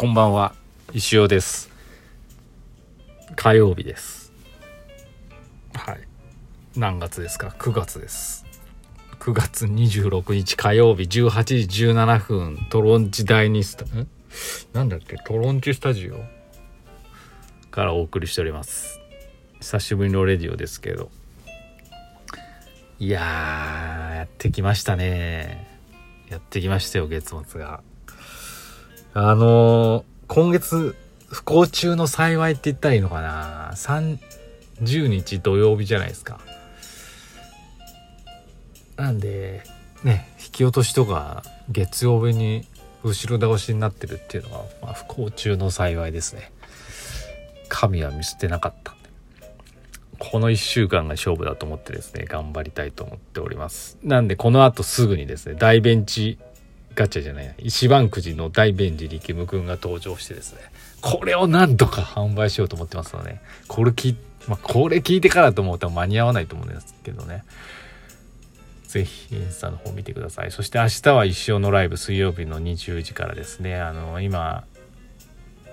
こんばんは。石尾です。火曜日です。はい。何月ですか？9月です。9月26日火曜日18時17分トロンチ第2スタんなんだっけ？トロンチスタジオ？からお送りしております。久しぶりのレディオですけど。いやーやってきましたね。やってきましたよ月末が。あのー、今月不幸中の幸いって言ったらいいのかな。30日土曜日じゃないですか。なんでね引き落としとか月曜日に後ろ倒しになってるっていうのは、まあ、不幸中の幸いですね。神は見捨てなかったこの1週間が勝負だと思ってですね頑張りたいと思っております。なんでこの後すぐにですね大ベンチガチャじゃない。一番くじの大便利力夢くんが登場してですね。これをなんとか販売しようと思ってますのでこれ聞,、まあ、これ聞いてからと思うと間に合わないと思うんですけどね。ぜひインスタの方見てください。そして明日は一生のライブ水曜日の20時からですね。あの今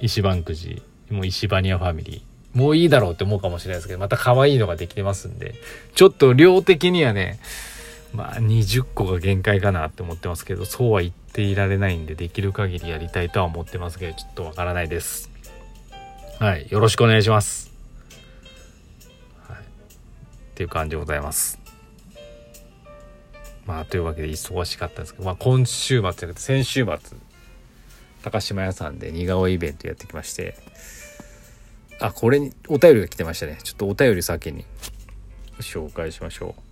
石番くじもう石バニアファミリー。もういいだろうって思うかもしれないですけどまた可愛いのができてますんで。ちょっと量的にはねまあ20個が限界かなって思ってますけどそうは言っていられないんでできる限りやりたいとは思ってますけどちょっとわからないです。はいよろしくお願いします。はい。っていう感じでございます。まあというわけで忙しかったんですけど、まあ、今週末じゃなくて先週末高島屋さんで似顔絵イベントやってきましてあこれにお便りが来てましたね。ちょっとお便り先に紹介しましょう。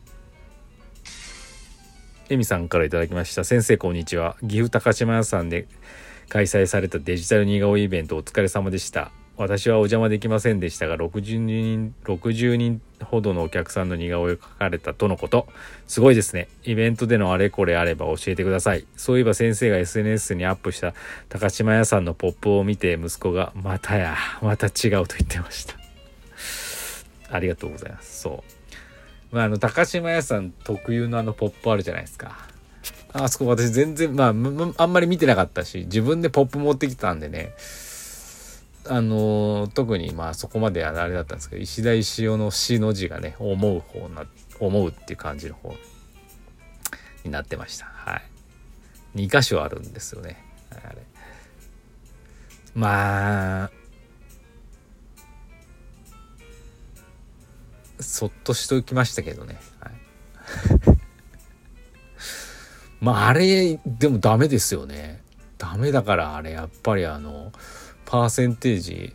エミさんから頂きました。先生こんにちは。岐阜高島屋さんで開催されたデジタル似顔絵イベントお疲れ様でした。私はお邪魔できませんでしたが60人 ,60 人ほどのお客さんの似顔絵を描かれたとのこと。すごいですね。イベントでのあれこれあれば教えてください。そういえば先生が SNS にアップした高島屋さんのポップを見て息子がまたやまた違うと言ってました。ありがとうございます。そう。まあ、あの高島屋さん特有のあのポップあるじゃないですか。あそこ私全然まああんまり見てなかったし自分でポップ持ってきたんでね。あの特にまあそこまであれだったんですけど石田石尾の詩の字がね思う方な思うっていう感じの方になってました。はい。2箇所あるんですよね。あれ。まあそっとしておきましたけどね。はい、まあ、あれ、でもダメですよね。ダメだからあれ、やっぱりあの、パーセンテージ、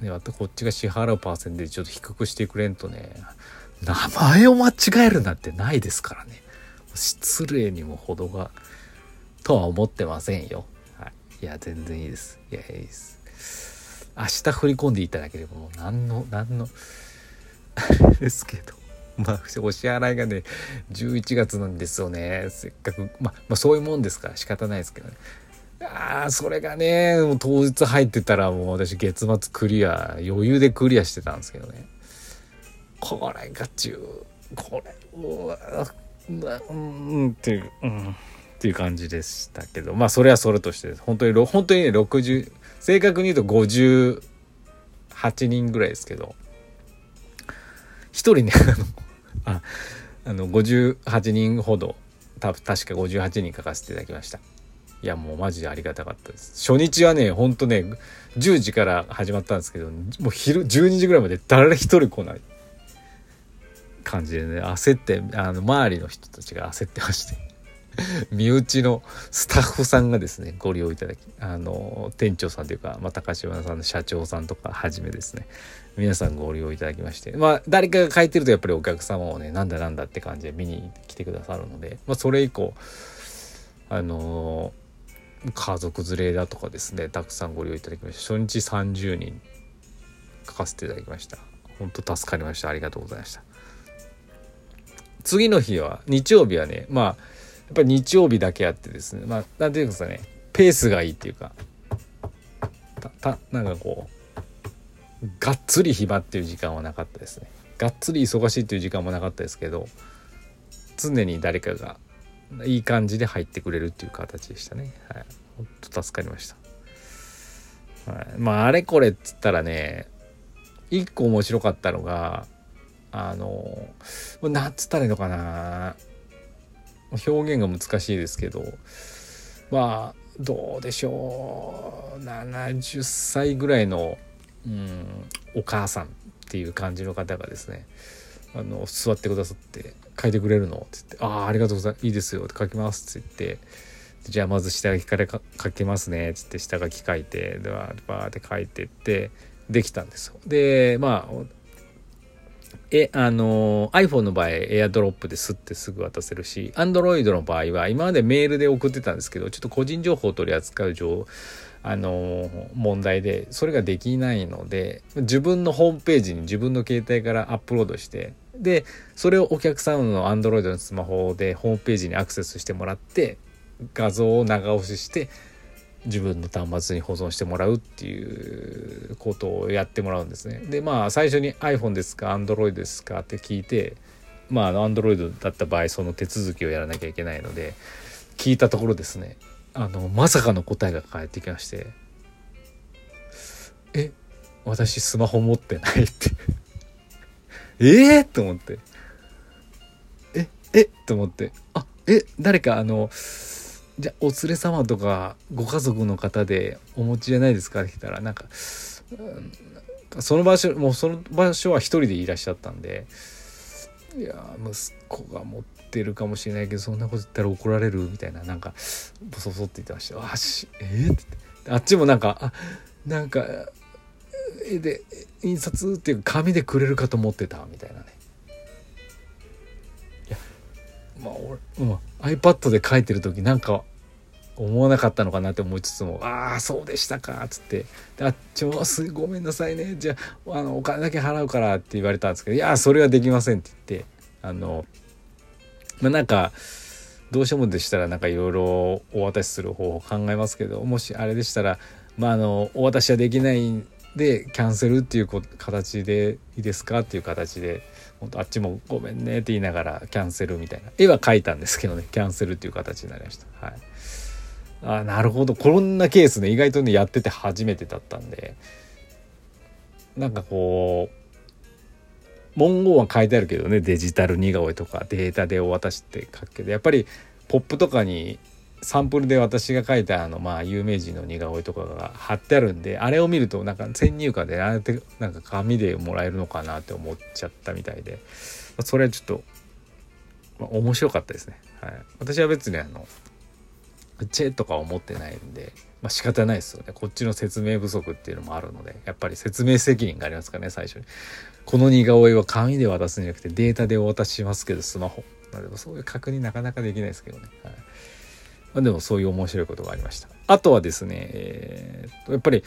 ね、またこっちが支払うパーセンテージちょっと低くしてくれんとね、名前を間違えるなんてないですからね。失礼にも程が、とは思ってませんよ。はい。いや、全然いいです。いや、いいです。明日振り込んでいただければもう何の、何の、あ れですけど。まあお支払いがね11月なんですよね。せっかく、まあ、まあそういうもんですから仕方ないですけどね。ああそれがね当日入ってたらもう私月末クリア余裕でクリアしてたんですけどね。これが中これうわうんっていう、うん、っていう感じでしたけど。まあそれはそれとして本当に本当にね60正確に言うと58人ぐらいですけど。一人ねああの58人ほどた確か58人書かせていただきました。いやもうマジでありがたかったです。初日はねほんとね10時から始まったんですけどもう昼12時ぐらいまで誰一人来ない。感じでね焦ってあの周りの人たちが焦ってまして。身内のスタッフさんがですねご利用いただきあの店長さんというか、まあ、高島さんの社長さんとかはじめですね皆さんご利用いただきまして。まあ誰かが書いてるとやっぱりお客様をねなんだなんだって感じで見に来てくださるので、まあ、それ以降あの家族連れだとかですねたくさんご利用いただきました初日30人書かせていただきました。本当助かりました。ありがとうございました。次の日は日曜日はねまあやっぱり日曜日だけあってですねまあ何ていうんですかねペースがいいっていうかたたなんかこうがっつり暇っていう時間はなかったですね。がっつり忙しいっていう時間もなかったですけど常に誰かがいい感じで入ってくれるっていう形でしたね。はい。本当助かりました。はい、まああれこれっつったらね一個面白かったのがあのなんつったらいいのかな。表現が難しいですけどまあどうでしょう。70歳ぐらいの、うん、お母さんっていう感じの方がですねあの座ってくださって「書いてくれるの?」って言って「ああありがとうございますいいですよ」って書きますって言ってじゃあまず下書きから書けますねっつって下書き書いてでバーって書いてってできたんですよ。でまあえ、あの iPhone の場合 AirDrop ですってすぐ渡せるし Android の場合は今までメールで送ってたんですけどちょっと個人情報を取り扱う上あの問題でそれができないので自分のホームページに自分の携帯からアップロードしてでそれをお客さんの Android のスマホでホームページにアクセスしてもらって画像を長押しして自分の端末に保存してもらうっていうことをやってもらうんですね。でまあ最初に iPhone ですか Android ですかって聞いてまあ Android だった場合その手続きをやらなきゃいけないので聞いたところですねあのまさかの答えが返ってきまして「え私スマホ持ってない」って。ええと思って。ええ？と思って。あえ誰かあのじゃお連れ様とかご家族の方でお持ちじゃないですか？って来たらなんか、うん、その場所もうその場所は一人でいらっしゃったんで。いや息子が持っててるかもしれないけどそんなこと言ったら怒られるみたいななんかボソボソって言ってました「あしえー、ってあっちもなんかあなんか絵で印刷っていうか紙でくれるかと思ってたみたいなね。いやまあ俺、うん、iPad で書いてる時なんか思わなかったのかなって思いつつも「ああそうでしたか」っつって「あっちょすごめんなさいね。じゃああのお金だけ払うから」って言われたんですけど「いやそれはできません」って言ってあのまあなんかどうしてもでしたらなんかいろいろお渡しする方法考えますけどもしあれでしたらまああのお渡しはできないんでキャンセルっていう形でいいですかっていう形で本当あっちもごめんねって言いながらキャンセルみたいな。絵は描いたんですけどねキャンセルっていう形になりました。はい。あなるほど。こんなケースね意外とねやってて初めてだったんで。なんかこう文言は書いてあるけどねデジタル似顔絵とかデータでお渡しって書くけどやっぱりポップとかにサンプルで私が書いたあのまあ有名人の似顔絵とかが貼ってあるんであれを見るとなんか先入観であれってなんか紙でもらえるのかなって思っちゃったみたいでそれはちょっと、まあ、面白かったですね。はい、私は別にあのチェとか思ってないんで、まあ、仕方ないですよね。こっちの説明不足っていうのもあるのでやっぱり説明責任がありますかね最初に。この似顔絵は紙で渡すんじゃなくてデータでお渡ししますけどスマホ。まあでもそういう確認なかなかできないですけどね、はい。まあ、でもそういう面白いことがありました。あとはですね、えー、やっぱり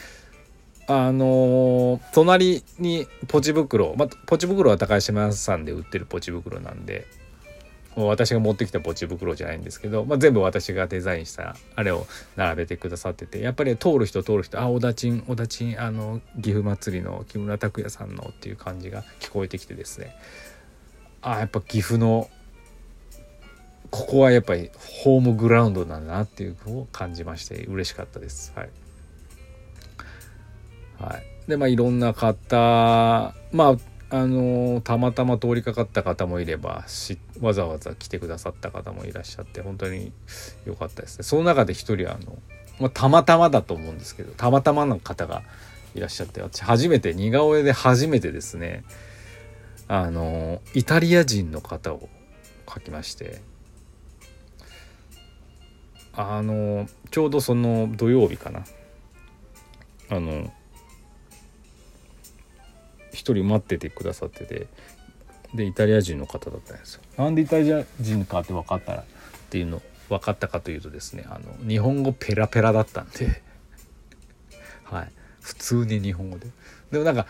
あのー、隣にポチ袋、まあ、ポチ袋は高島さんで売ってるポチ袋なんで私が持ってきたポチ袋じゃないんですけど、まあ、全部私がデザインしたあれを並べてくださっててやっぱり通る人通る人あ小田賃小田賃あの岐阜祭りの木村拓哉さんのっていう感じが聞こえてきてですね。あやっぱ岐阜のここはやっぱりホームグラウンドなんだなっていうのを感じまして嬉しかったです。はい、はい、でまあいろんな方まああのたまたま通りかかった方もいればしわざわざ来てくださった方もいらっしゃって本当に良かったですね。その中で一人あの、まあ、たまたまだと思うんですけどたまたまの方がいらっしゃって私初めて似顔絵で初めてですねあのイタリア人の方を描きましてあのちょうどその土曜日かな。あの一人待っててくださっててでイタリア人の方だったんですよ。なんでイタリア人かって分かったらっていうの分かったかというとですねあの日本語ペラペラだったんで はい普通に日本語ででもなんか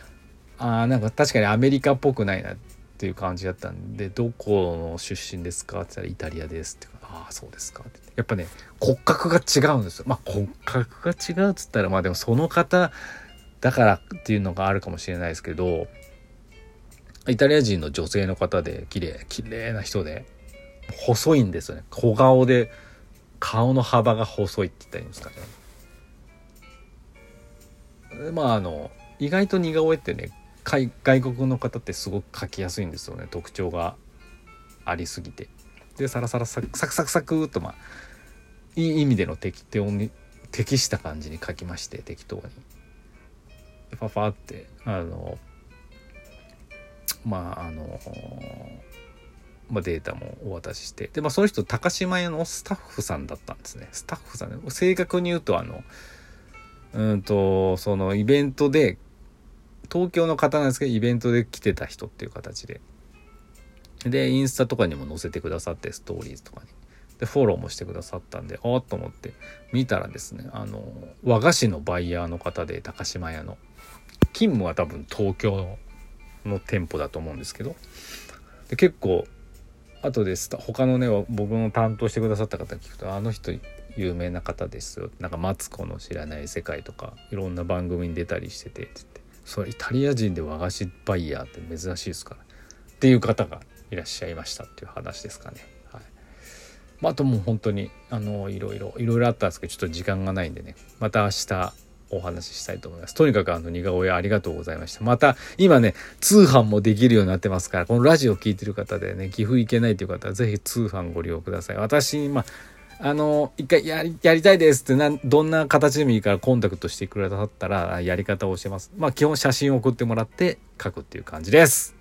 あなんか確かにアメリカっぽくないなっていう感じだったんで「どこの出身ですか?」って言ったら「イタリアです」って「ああそうですか」ってやっぱね骨格が違うんですよまあ骨格が違うっつったらまあでもその方だからっていうのがあるかもしれないですけどイタリア人の女性の方で綺麗綺麗な人で細いんですよね小顔で顔の幅が細いって言ったらいいんですかねまああの意外と似顔絵ってね外国の方ってすごく描きやすいんですよね特徴がありすぎて。でサラサラサクサクサクサクっとまあいい意味での適当に適した感じに書きまして適当に。パパってあのまああのまあ、データもお渡ししてで、まあ、その人高島屋のスタッフさんだったんですね。スタッフさんね。正確に言うとあのうんとそのイベントで東京の方なんですけどイベントで来てた人っていう形で。でインスタとかにも載せてくださってストーリーズとかに。でフォローもしてくださったんでああと思って見たらですねあの和菓子のバイヤーの方で高島屋の。勤務は多分東京の店舗だと思うんですけど。で結構後で他のね僕の担当してくださった方聞くとあの人有名な方ですよ。なんかマツコの知らない世界とかいろんな番組に出たりしててってって。それイタリア人で和菓子バイヤーって珍しいですから。っていう方がいらっしゃいましたっていう話ですかね。まあ、あともう本当にあのいろいろいろいろあったんですけどちょっと時間がないんでね。また明日お話ししたいと思います。とにかくあの似顔絵ありがとうございました。また今ね、通販もできるようになってますから、このラジオ聴いてる方でね、岐阜行けないという方はぜひ通販ご利用ください。私、まあ、あの、一回やり、やりたいですってな、どんな形でもいいからコンタクトしてくださったら、やり方を教えます。まあ、基本写真を送ってもらって書くっていう感じです。